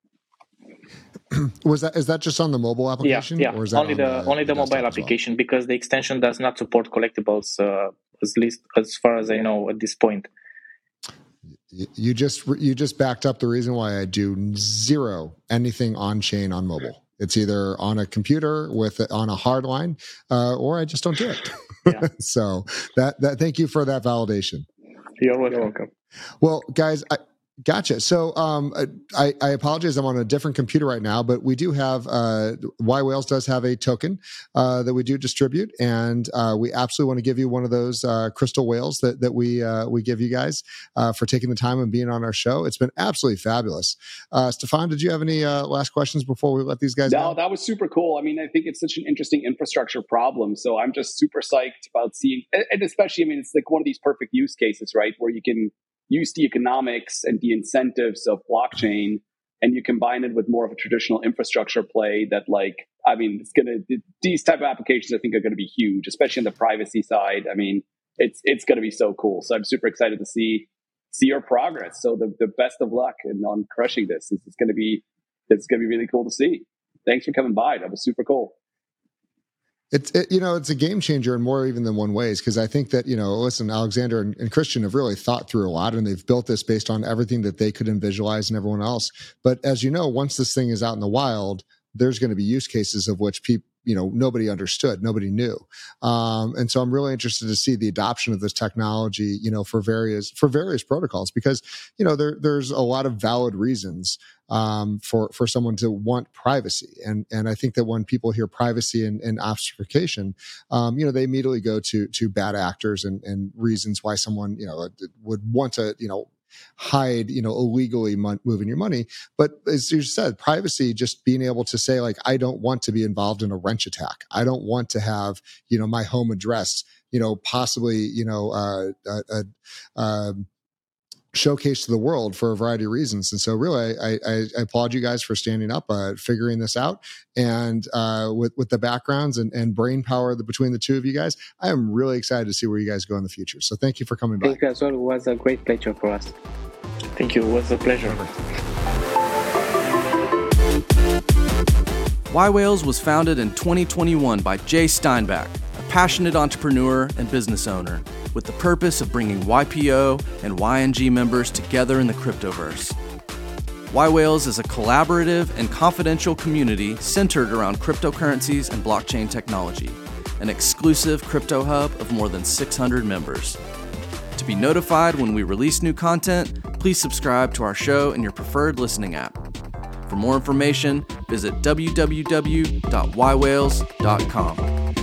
Was that is that just on the mobile application? Yeah, yeah. Or is that only the, the, only the, mobile application well? because the extension does not support collectibles, uh, at least as far as I know at this point you just you just backed up the reason why I do zero anything on chain on mobile. It's either on a computer with on a hard line, uh, or I just don't do it. Yeah. so that that thank you for that validation. You're welcome. Well, guys, I, Gotcha. So um, uh, I, I, apologize. I'm on a different computer right now, but we do have uh, Y Whales does have a token uh, that we do distribute, and uh, we absolutely want to give you one of those uh, crystal whales that that we uh, we give you guys for taking the time and being on our show. It's been absolutely fabulous. Stefan, did you have any last questions before we let these guys? No, that was super cool. I mean, I think it's such an interesting infrastructure problem. So I'm just super psyched about seeing, and especially, I mean, it's like one of these perfect use cases, right, where you can use the economics and the incentives of blockchain and you combine it with more of a traditional infrastructure play that like i mean it's gonna these type of applications i think are to be huge especially on the privacy side. I mean it's it's to be so cool. So i'm super excited to see see your progress. So the, the best of luck and on crushing this. Is going to be it's to be really cool to see. Thanks for coming by. That was super cool it's it, you know it's a game changer in more even than one ways because I think that you know listen Alexander and, and, Christian have really thought through a lot and they've built this based on everything that they could visualize and everyone else. But as you know, once this thing is out in the wild, there's going to be use cases of which people you know nobody understood nobody knew um, and so i'm really interested to see the adoption of this technology you know for various for various protocols because you know there there's a lot of valid reasons um, for for someone to want privacy. And and I think that when people hear privacy and, and obfuscation, um, you know, they immediately go to to bad actors and, and reasons why someone you know would want to you know hide, you know, illegally moving your money. But as you said, privacy, just being able to say, like, I don't want to be involved in a wrench attack. I don't want to have, you know, my home address, you know, possibly, you know, uh, uh, uh, showcased to the world for a variety of reasons. And so, really, I, I, I applaud you guys for standing up, uh, figuring this out, and uh, with with the backgrounds and, and brain power the, between the two of you guys, I am really excited to see where you guys go in the future. So, thank you for coming by. Thank you as well. It was a great pleasure for us. Thank you. It was a pleasure. Y Whales was founded in 2021 by Jay Steinbach, a passionate entrepreneur and business owner with the purpose of bringing YPO and YNG members together in the cryptoverse. Y Whales is a collaborative and confidential community centered around cryptocurrencies and blockchain technology, an exclusive crypto hub of more than 600 members. To be notified when we release new content, please subscribe to our show in your preferred listening app. For more information, visit www.ywhales.com.